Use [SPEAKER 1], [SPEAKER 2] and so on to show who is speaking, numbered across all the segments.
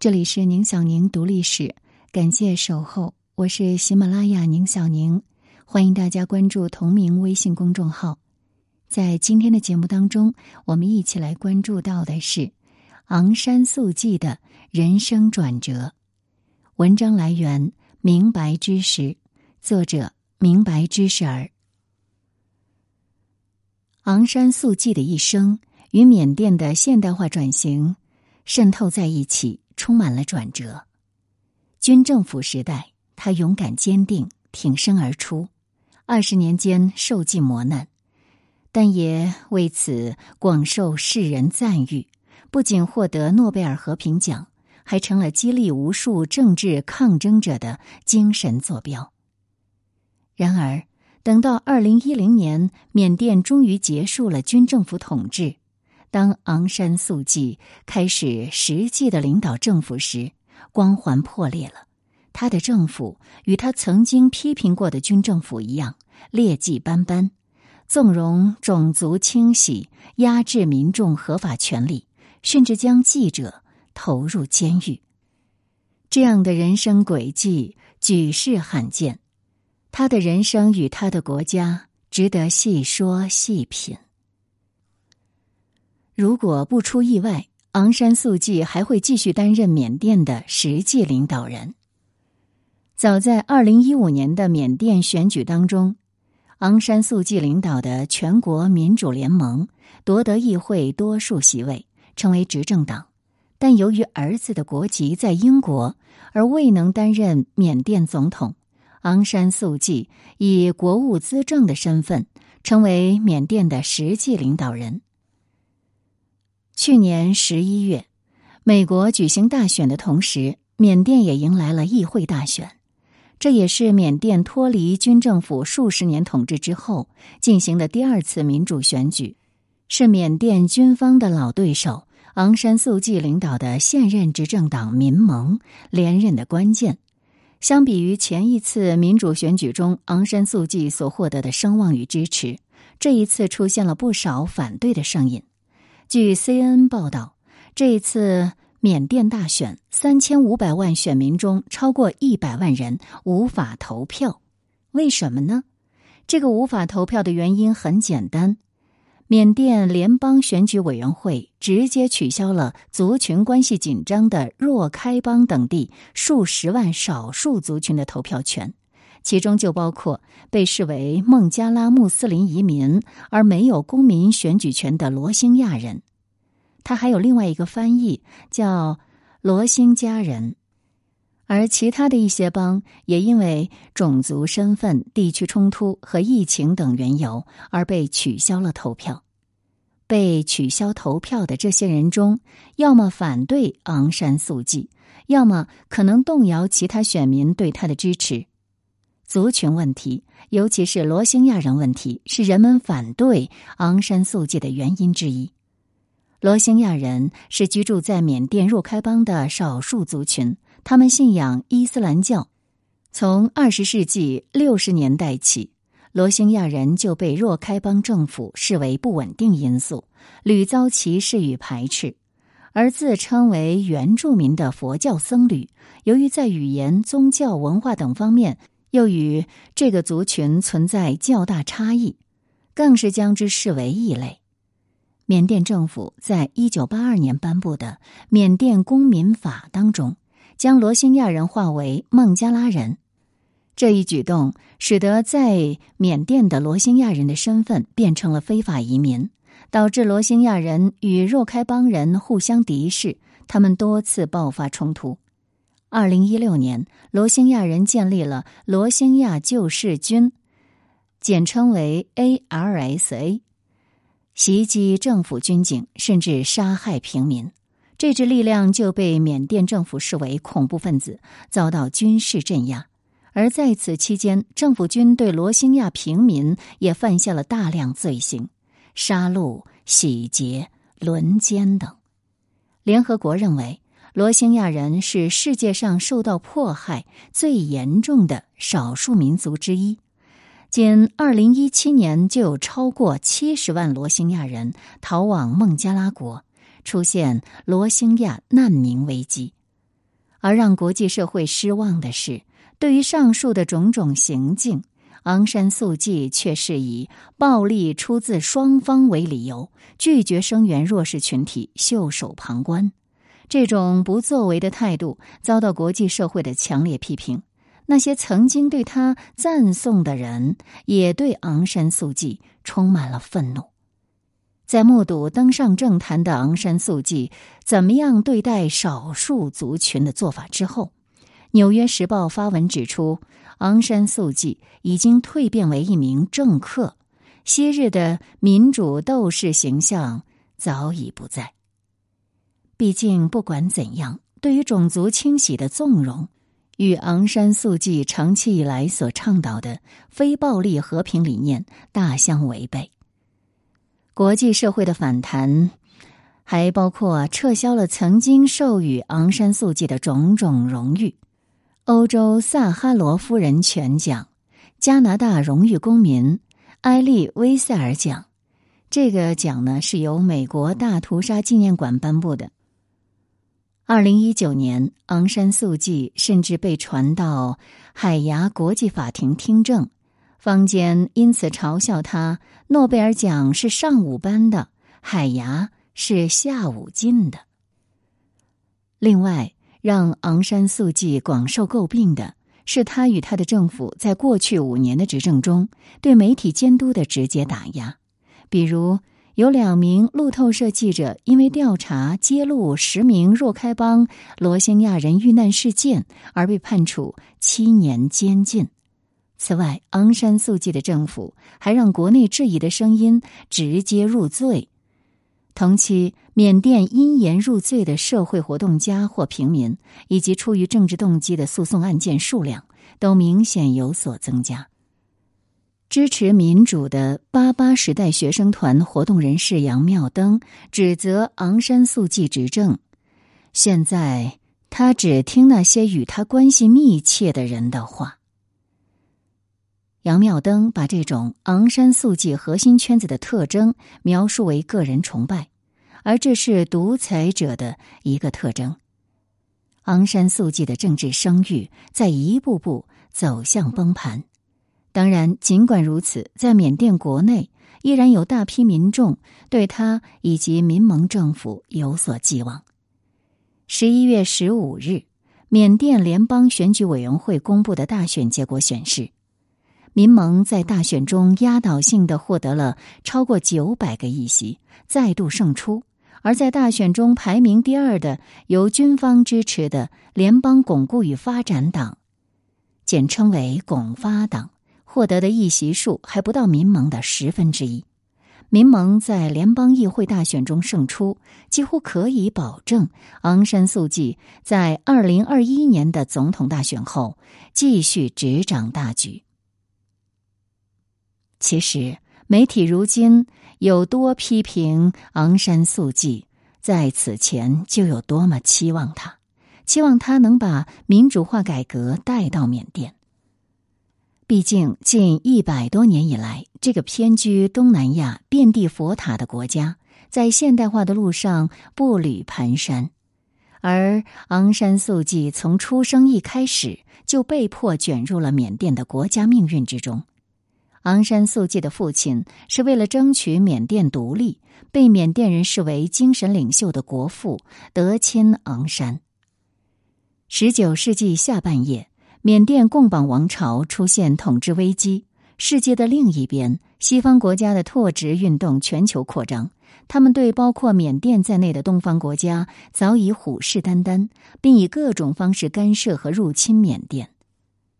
[SPEAKER 1] 这里是宁小宁读历史，感谢守候，我是喜马拉雅宁小宁，欢迎大家关注同名微信公众号。在今天的节目当中，我们一起来关注到的是昂山素季的人生转折。文章来源：明白知识，作者：明白知识儿。昂山素季的一生与缅甸的现代化转型渗透在一起。充满了转折。军政府时代，他勇敢坚定，挺身而出，二十年间受尽磨难，但也为此广受世人赞誉。不仅获得诺贝尔和平奖，还成了激励无数政治抗争者的精神坐标。然而，等到二零一零年，缅甸终于结束了军政府统治。当昂山素季开始实际的领导政府时，光环破裂了。他的政府与他曾经批评过的军政府一样，劣迹斑斑，纵容种族清洗，压制民众合法权利，甚至将记者投入监狱。这样的人生轨迹举世罕见，他的人生与他的国家值得细说细品。如果不出意外，昂山素季还会继续担任缅甸的实际领导人。早在二零一五年的缅甸选举当中，昂山素季领导的全国民主联盟夺得议会多数席位，成为执政党。但由于儿子的国籍在英国，而未能担任缅甸总统。昂山素季以国务资政的身份，成为缅甸的实际领导人。去年十一月，美国举行大选的同时，缅甸也迎来了议会大选。这也是缅甸脱离军政府数十年统治之后进行的第二次民主选举，是缅甸军方的老对手昂山素季领导的现任执政党民盟连任的关键。相比于前一次民主选举中昂山素季所获得的声望与支持，这一次出现了不少反对的声音。据 CNN 报道，这一次缅甸大选，三千五百万选民中超过一百万人无法投票。为什么呢？这个无法投票的原因很简单：缅甸联邦选举委员会直接取消了族群关系紧张的若开邦等地数十万少数族群的投票权。其中就包括被视为孟加拉穆斯林移民而没有公民选举权的罗兴亚人，他还有另外一个翻译叫罗兴家人，而其他的一些邦也因为种族身份、地区冲突和疫情等缘由而被取消了投票。被取消投票的这些人中，要么反对昂山素季，要么可能动摇其他选民对他的支持。族群问题，尤其是罗兴亚人问题，是人们反对昂山素季的原因之一。罗兴亚人是居住在缅甸若开邦的少数族群，他们信仰伊斯兰教。从二十世纪六十年代起，罗兴亚人就被若开邦政府视为不稳定因素，屡遭歧视与排斥。而自称为原住民的佛教僧侣，由于在语言、宗教、文化等方面，又与这个族群存在较大差异，更是将之视为异类。缅甸政府在一九八二年颁布的《缅甸公民法》当中，将罗兴亚人划为孟加拉人。这一举动使得在缅甸的罗兴亚人的身份变成了非法移民，导致罗兴亚人与若开邦人互相敌视，他们多次爆发冲突。二零一六年，罗兴亚人建立了罗兴亚救世军，简称为 ARSA，袭击政府军警，甚至杀害平民。这支力量就被缅甸政府视为恐怖分子，遭到军事镇压。而在此期间，政府军对罗兴亚平民也犯下了大量罪行，杀戮、洗劫、轮奸等。联合国认为。罗兴亚人是世界上受到迫害最严重的少数民族之一，仅二零一七年就有超过七十万罗兴亚人逃往孟加拉国，出现罗兴亚难民危机。而让国际社会失望的是，对于上述的种种行径，昂山素季却是以暴力出自双方为理由，拒绝声援弱势群体，袖手旁观。这种不作为的态度遭到国际社会的强烈批评。那些曾经对他赞颂的人，也对昂山素季充满了愤怒。在目睹登上政坛的昂山素季怎么样对待少数族群的做法之后，《纽约时报》发文指出，昂山素季已经蜕变为一名政客，昔日的民主斗士形象早已不在。毕竟，不管怎样，对于种族清洗的纵容。与昂山素季长期以来所倡导的非暴力和平理念大相违背。国际社会的反弹，还包括撤销了曾经授予昂山素季的种种荣誉：欧洲萨哈罗夫人权奖、加拿大荣誉公民埃利威塞尔奖。这个奖呢，是由美国大屠杀纪念馆颁布的。二零一九年，昂山素季甚至被传到海牙国际法庭听证，坊间因此嘲笑他：诺贝尔奖是上午颁的，海牙是下午进的。另外，让昂山素季广受诟病的是，他与他的政府在过去五年的执政中对媒体监督的直接打压，比如。有两名路透社记者因为调查揭露十名若开邦罗兴亚人遇难事件而被判处七年监禁。此外，昂山素季的政府还让国内质疑的声音直接入罪。同期，缅甸因言入罪的社会活动家或平民，以及出于政治动机的诉讼案件数量都明显有所增加。支持民主的八八时代学生团活动人士杨妙登指责昂山素季执政，现在他只听那些与他关系密切的人的话。杨妙登把这种昂山素季核心圈子的特征描述为个人崇拜，而这是独裁者的一个特征。昂山素季的政治声誉在一步步走向崩盘。当然，尽管如此，在缅甸国内依然有大批民众对他以及民盟政府有所寄望。十一月十五日，缅甸联邦选举委员会公布的大选结果显示，民盟在大选中压倒性的获得了超过九百个议席，再度胜出；而在大选中排名第二的由军方支持的联邦巩固与发展党，简称为巩发党。获得的议席数还不到民盟的十分之一，民盟在联邦议会大选中胜出，几乎可以保证昂山素季在二零二一年的总统大选后继续执掌大局。其实，媒体如今有多批评昂山素季，在此前就有多么期望他，期望他能把民主化改革带到缅甸。毕竟，近一百多年以来，这个偏居东南亚、遍地佛塔的国家，在现代化的路上步履蹒跚。而昂山素季从出生一开始就被迫卷入了缅甸的国家命运之中。昂山素季的父亲是为了争取缅甸独立，被缅甸人视为精神领袖的国父德钦昂山。十九世纪下半叶。缅甸贡榜王朝出现统治危机，世界的另一边，西方国家的拓殖运动全球扩张，他们对包括缅甸在内的东方国家早已虎视眈眈，并以各种方式干涉和入侵缅甸。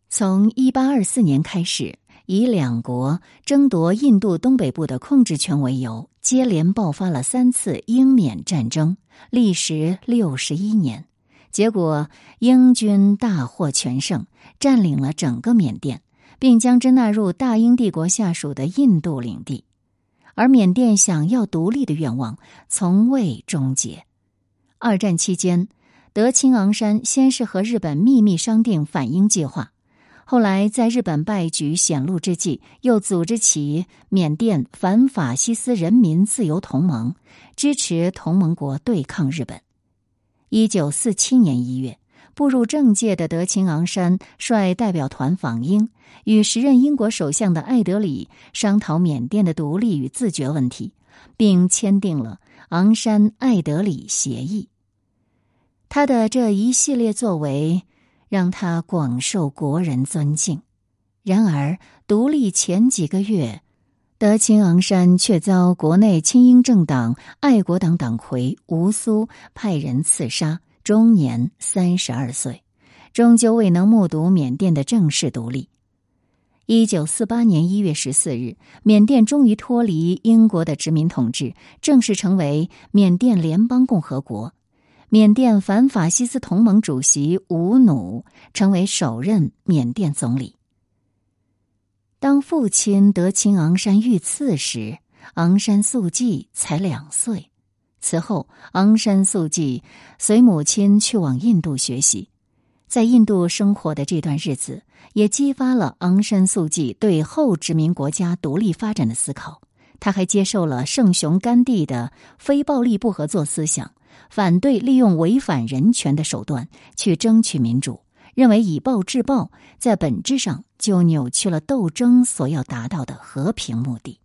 [SPEAKER 1] 从一八二四年开始，以两国争夺印度东北部的控制权为由，接连爆发了三次英缅战争，历时六十一年。结果，英军大获全胜，占领了整个缅甸，并将之纳入大英帝国下属的印度领地。而缅甸想要独立的愿望从未终结。二战期间，德钦昂山先是和日本秘密商定反英计划，后来在日本败局显露之际，又组织起缅甸反法西斯人民自由同盟，支持同盟国对抗日本。一九四七年一月，步入政界的德钦昂山率代表团访英，与时任英国首相的艾德里商讨缅甸的独立与自决问题，并签订了昂山艾德里协议。他的这一系列作为让他广受国人尊敬。然而，独立前几个月，德钦昂山却遭国内亲英政党爱国党党魁吴苏派人刺杀，终年三十二岁，终究未能目睹缅甸的正式独立。一九四八年一月十四日，缅甸终于脱离英国的殖民统治，正式成为缅甸联邦共和国。缅甸反法西斯同盟主席吴努成为首任缅甸总理。当父亲德钦昂山遇刺时，昂山素季才两岁。此后，昂山素季随母亲去往印度学习，在印度生活的这段日子，也激发了昂山素季对后殖民国家独立发展的思考。他还接受了圣雄甘地的非暴力不合作思想。反对利用违反人权的手段去争取民主，认为以暴制暴在本质上就扭曲了斗争所要达到的和平目的。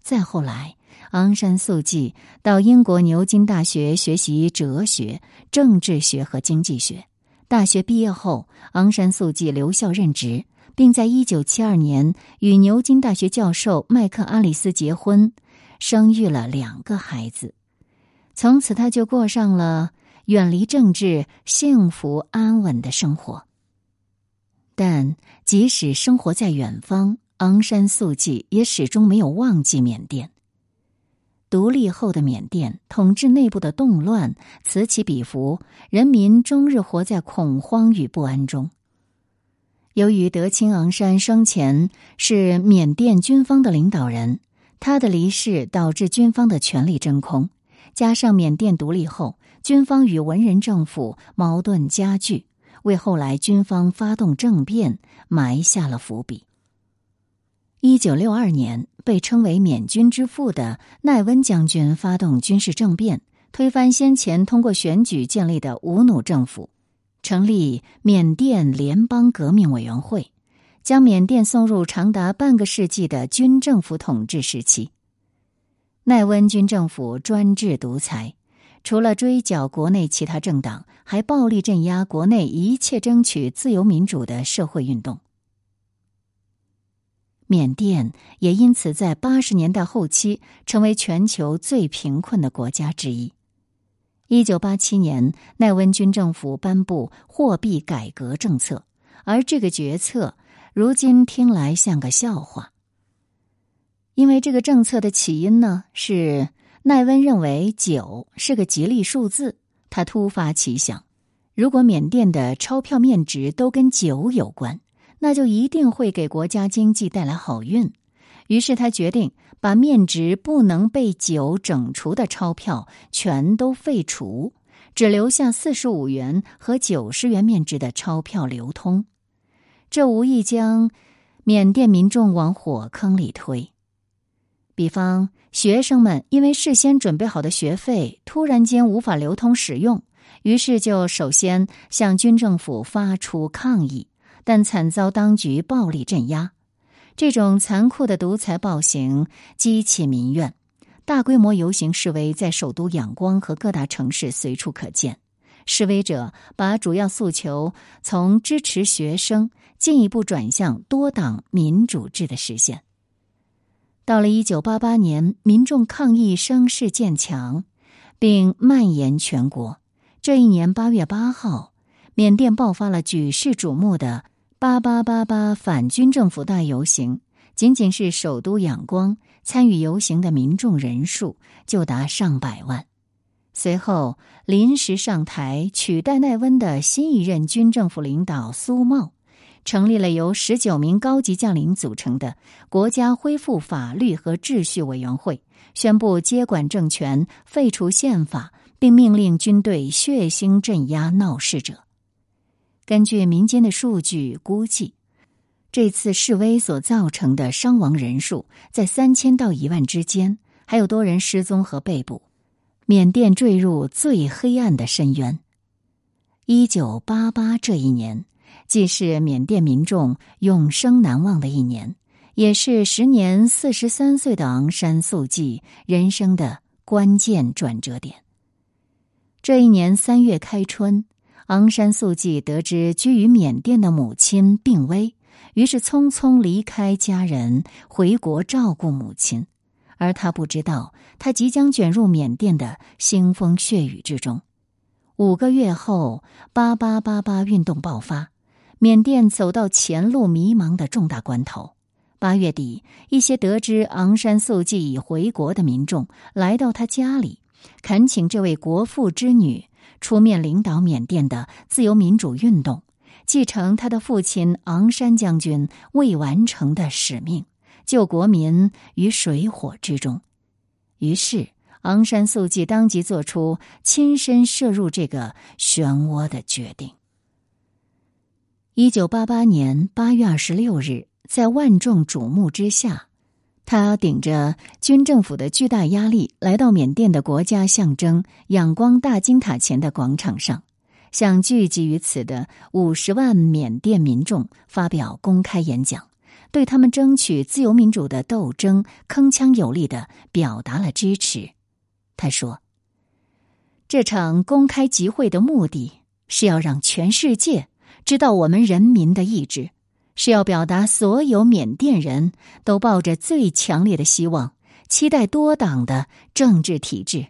[SPEAKER 1] 再后来，昂山素季到英国牛津大学学习哲学、政治学和经济学。大学毕业后，昂山素季留校任职，并在一九七二年与牛津大学教授麦克阿里斯结婚，生育了两个孩子。从此，他就过上了远离政治、幸福安稳的生活。但即使生活在远方，昂山素季也始终没有忘记缅甸。独立后的缅甸，统治内部的动乱此起彼伏，人民终日活在恐慌与不安中。由于德钦昂山生前是缅甸军方的领导人，他的离世导致军方的权力真空。加上缅甸独立后，军方与文人政府矛盾加剧，为后来军方发动政变埋下了伏笔。一九六二年，被称为“缅军之父”的奈温将军发动军事政变，推翻先前通过选举建立的吴努政府，成立缅甸联邦革命委员会，将缅甸送入长达半个世纪的军政府统治时期。奈温军政府专制独裁，除了追剿国内其他政党，还暴力镇压国内一切争取自由民主的社会运动。缅甸也因此在八十年代后期成为全球最贫困的国家之一。一九八七年，奈温军政府颁布货币改革政策，而这个决策如今听来像个笑话。因为这个政策的起因呢，是奈温认为九是个吉利数字。他突发奇想，如果缅甸的钞票面值都跟九有关，那就一定会给国家经济带来好运。于是他决定把面值不能被九整除的钞票全都废除，只留下四十五元和九十元面值的钞票流通。这无意将缅甸民众往火坑里推。比方，学生们因为事先准备好的学费突然间无法流通使用，于是就首先向军政府发出抗议，但惨遭当局暴力镇压。这种残酷的独裁暴行激起民怨，大规模游行示威在首都仰光和各大城市随处可见。示威者把主要诉求从支持学生进一步转向多党民主制的实现。到了一九八八年，民众抗议声势渐强，并蔓延全国。这一年八月八号，缅甸爆发了举世瞩目的“八八八八”反军政府大游行。仅仅是首都仰光，参与游行的民众人数就达上百万。随后，临时上台取代奈温的新一任军政府领导苏茂。成立了由十九名高级将领组成的国家恢复法律和秩序委员会，宣布接管政权、废除宪法，并命令军队血腥镇压闹事者。根据民间的数据估计，这次示威所造成的伤亡人数在三千到一万之间，还有多人失踪和被捕。缅甸坠入最黑暗的深渊。一九八八这一年，既是缅甸民众永生难忘的一年，也是时年四十三岁的昂山素季人生的关键转折点。这一年三月开春，昂山素季得知居于缅甸的母亲病危，于是匆匆离开家人回国照顾母亲，而他不知道，他即将卷入缅甸的腥风血雨之中。五个月后，八八八八运动爆发，缅甸走到前路迷茫的重大关头。八月底，一些得知昂山素季已回国的民众来到他家里，恳请这位国父之女出面领导缅甸的自由民主运动，继承他的父亲昂山将军未完成的使命，救国民于水火之中。于是。昂山素季当即做出亲身涉入这个漩涡的决定。一九八八年八月二十六日，在万众瞩目之下，他顶着军政府的巨大压力，来到缅甸的国家象征仰光大金塔前的广场上，向聚集于此的五十万缅甸民众发表公开演讲，对他们争取自由民主的斗争铿锵有力的表达了支持。他说：“这场公开集会的目的是要让全世界知道我们人民的意志，是要表达所有缅甸人都抱着最强烈的希望，期待多党的政治体制。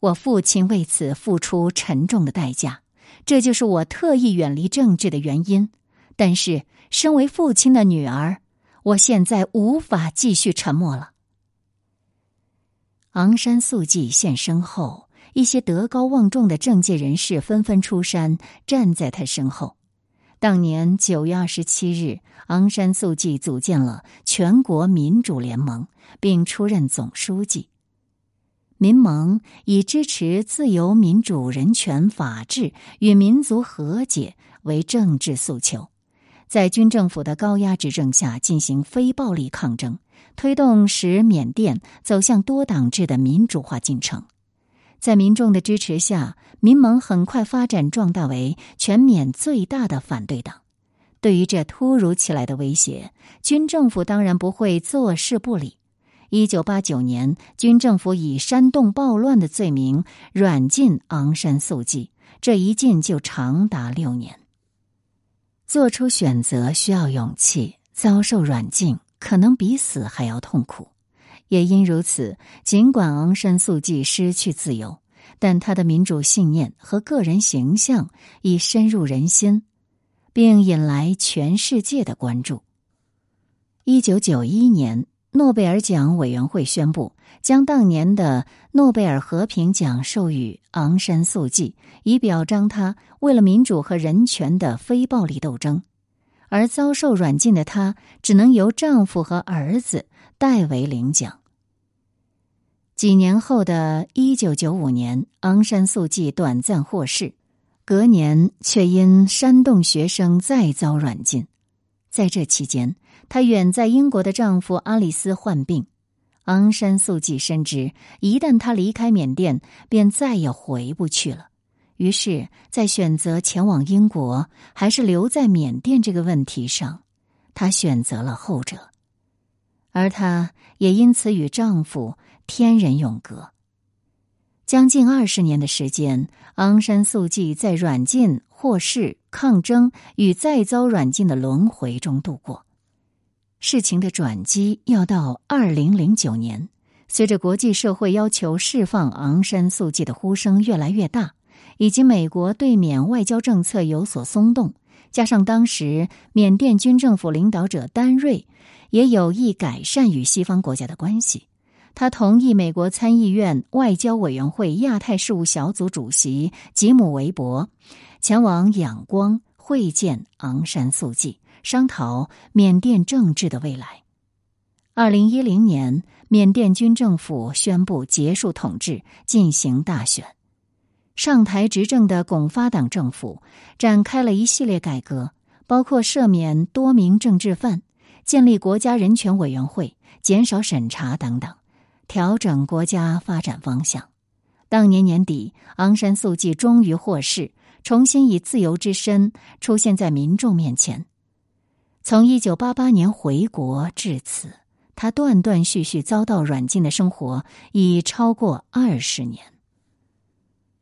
[SPEAKER 1] 我父亲为此付出沉重的代价，这就是我特意远离政治的原因。但是，身为父亲的女儿，我现在无法继续沉默了。”昂山素季现身后，一些德高望重的政界人士纷纷出山，站在他身后。当年九月二十七日，昂山素季组建了全国民主联盟，并出任总书记。民盟以支持自由、民主、人权、法治与民族和解为政治诉求，在军政府的高压执政下进行非暴力抗争。推动使缅甸走向多党制的民主化进程，在民众的支持下，民盟很快发展壮大为全缅最大的反对党。对于这突如其来的威胁，军政府当然不会坐视不理。一九八九年，军政府以煽动暴乱的罪名软禁昂山素季，这一禁就长达六年。做出选择需要勇气，遭受软禁。可能比死还要痛苦，也因如此，尽管昂山素季失去自由，但他的民主信念和个人形象已深入人心，并引来全世界的关注。一九九一年，诺贝尔奖委员会宣布，将当年的诺贝尔和平奖授予昂山素季，以表彰他为了民主和人权的非暴力斗争。而遭受软禁的她，只能由丈夫和儿子代为领奖。几年后的一九九五年，昂山素季短暂获释，隔年却因煽动学生再遭软禁。在这期间，她远在英国的丈夫阿里斯患病，昂山素季深知，一旦她离开缅甸，便再也回不去了。于是，在选择前往英国还是留在缅甸这个问题上，她选择了后者，而她也因此与丈夫天人永隔。将近二十年的时间，昂山素季在软禁、获释、抗争与再遭软禁的轮回中度过。事情的转机要到二零零九年，随着国际社会要求释放昂山素季的呼声越来越大。以及美国对缅外交政策有所松动，加上当时缅甸军政府领导者丹瑞也有意改善与西方国家的关系，他同意美国参议院外交委员会亚太事务小组主席吉姆·韦伯前往仰光会见昂山素季，商讨缅甸政治的未来。二零一零年，缅甸军政府宣布结束统治，进行大选。上台执政的巩发党政府展开了一系列改革，包括赦免多名政治犯、建立国家人权委员会、减少审查等等，调整国家发展方向。当年年底，昂山素季终于获释，重新以自由之身出现在民众面前。从一九八八年回国至此，他断断续续遭到软禁的生活已超过二十年。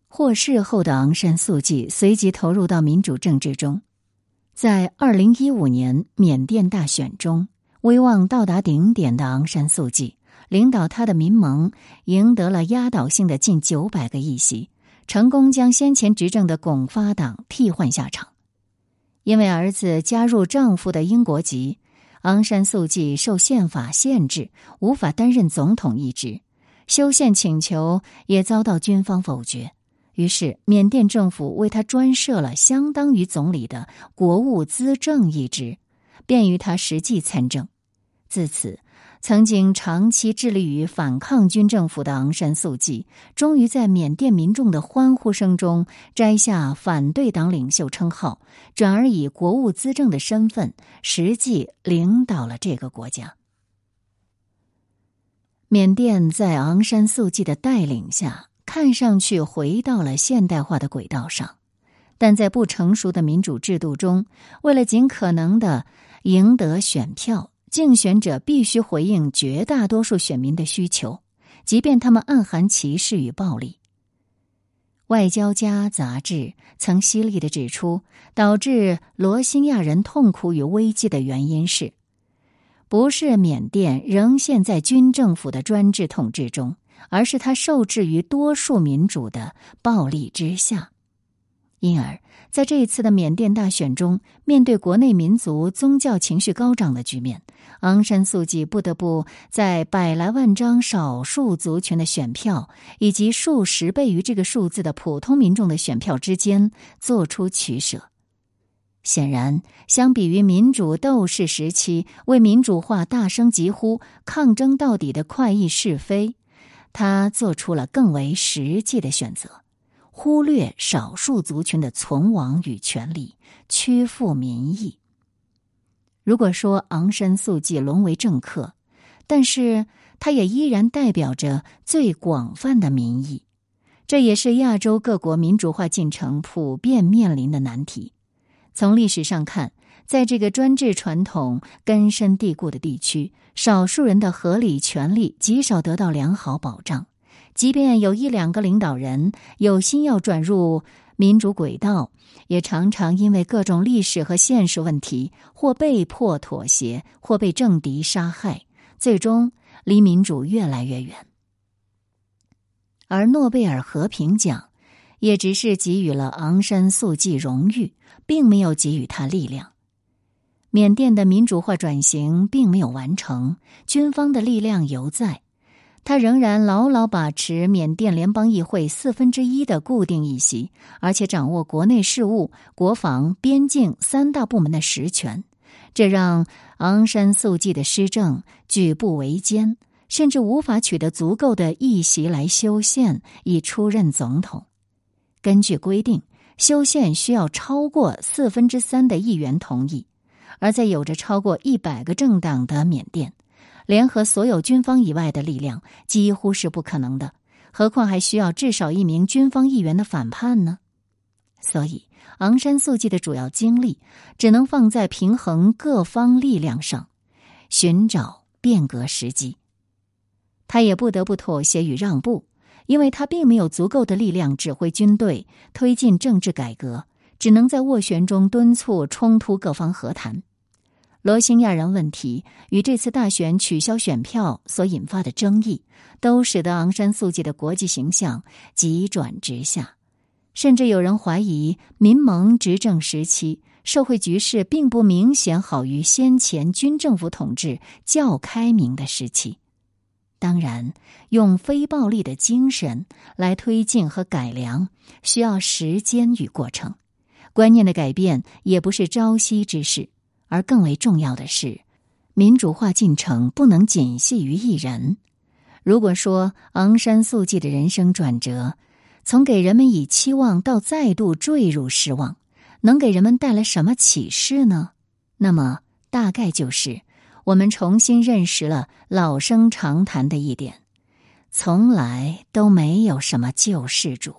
[SPEAKER 1] 获释后的昂山素季随即投入到民主政治中，在二零一五年缅甸大选中，威望到达顶点的昂山素季。领导他的民盟赢得了压倒性的近九百个议席，成功将先前执政的巩发党替换下场。因为儿子加入丈夫的英国籍，昂山素季受宪法限制，无法担任总统一职，修宪请求也遭到军方否决。于是，缅甸政府为他专设了相当于总理的国务资政一职，便于他实际参政。自此。曾经长期致力于反抗军政府的昂山素季，终于在缅甸民众的欢呼声中摘下反对党领袖称号，转而以国务资政的身份实际领导了这个国家。缅甸在昂山素季的带领下，看上去回到了现代化的轨道上，但在不成熟的民主制度中，为了尽可能的赢得选票。竞选者必须回应绝大多数选民的需求，即便他们暗含歧视与暴力。《外交家》杂志曾犀利的指出，导致罗兴亚人痛苦与危机的原因是，不是缅甸仍陷在军政府的专制统治中，而是他受制于多数民主的暴力之下。因而，在这一次的缅甸大选中，面对国内民族宗教情绪高涨的局面，昂山素季不得不在百来万张少数族群的选票以及数十倍于这个数字的普通民众的选票之间做出取舍。显然，相比于民主斗士时期为民主化大声疾呼、抗争到底的快意是非，他做出了更为实际的选择。忽略少数族群的存亡与权利，屈服民意。如果说昂山素季沦为政客，但是他也依然代表着最广泛的民意，这也是亚洲各国民主化进程普遍面临的难题。从历史上看，在这个专制传统根深蒂固的地区，少数人的合理权利极少得到良好保障。即便有一两个领导人有心要转入民主轨道，也常常因为各种历史和现实问题，或被迫妥协，或被政敌杀害，最终离民主越来越远。而诺贝尔和平奖也只是给予了昂山素季荣誉，并没有给予他力量。缅甸的民主化转型并没有完成，军方的力量犹在。他仍然牢牢把持缅甸联邦议会四分之一的固定议席，而且掌握国内事务、国防、边境三大部门的实权，这让昂山素季的施政举步维艰，甚至无法取得足够的议席来修宪以出任总统。根据规定，修宪需要超过四分之三的议员同意，而在有着超过一百个政党的缅甸。联合所有军方以外的力量几乎是不可能的，何况还需要至少一名军方议员的反叛呢？所以，昂山素季的主要精力只能放在平衡各方力量上，寻找变革时机。他也不得不妥协与让步，因为他并没有足够的力量指挥军队推进政治改革，只能在斡旋中敦促冲突各方和谈。罗兴亚人问题与这次大选取消选票所引发的争议，都使得昂山素季的国际形象急转直下。甚至有人怀疑，民盟执政时期社会局势并不明显好于先前军政府统治较开明的时期。当然，用非暴力的精神来推进和改良，需要时间与过程。观念的改变也不是朝夕之事。而更为重要的是，民主化进程不能仅系于一人。如果说昂山素季的人生转折，从给人们以期望到再度坠入失望，能给人们带来什么启示呢？那么，大概就是我们重新认识了老生常谈的一点：从来都没有什么救世主。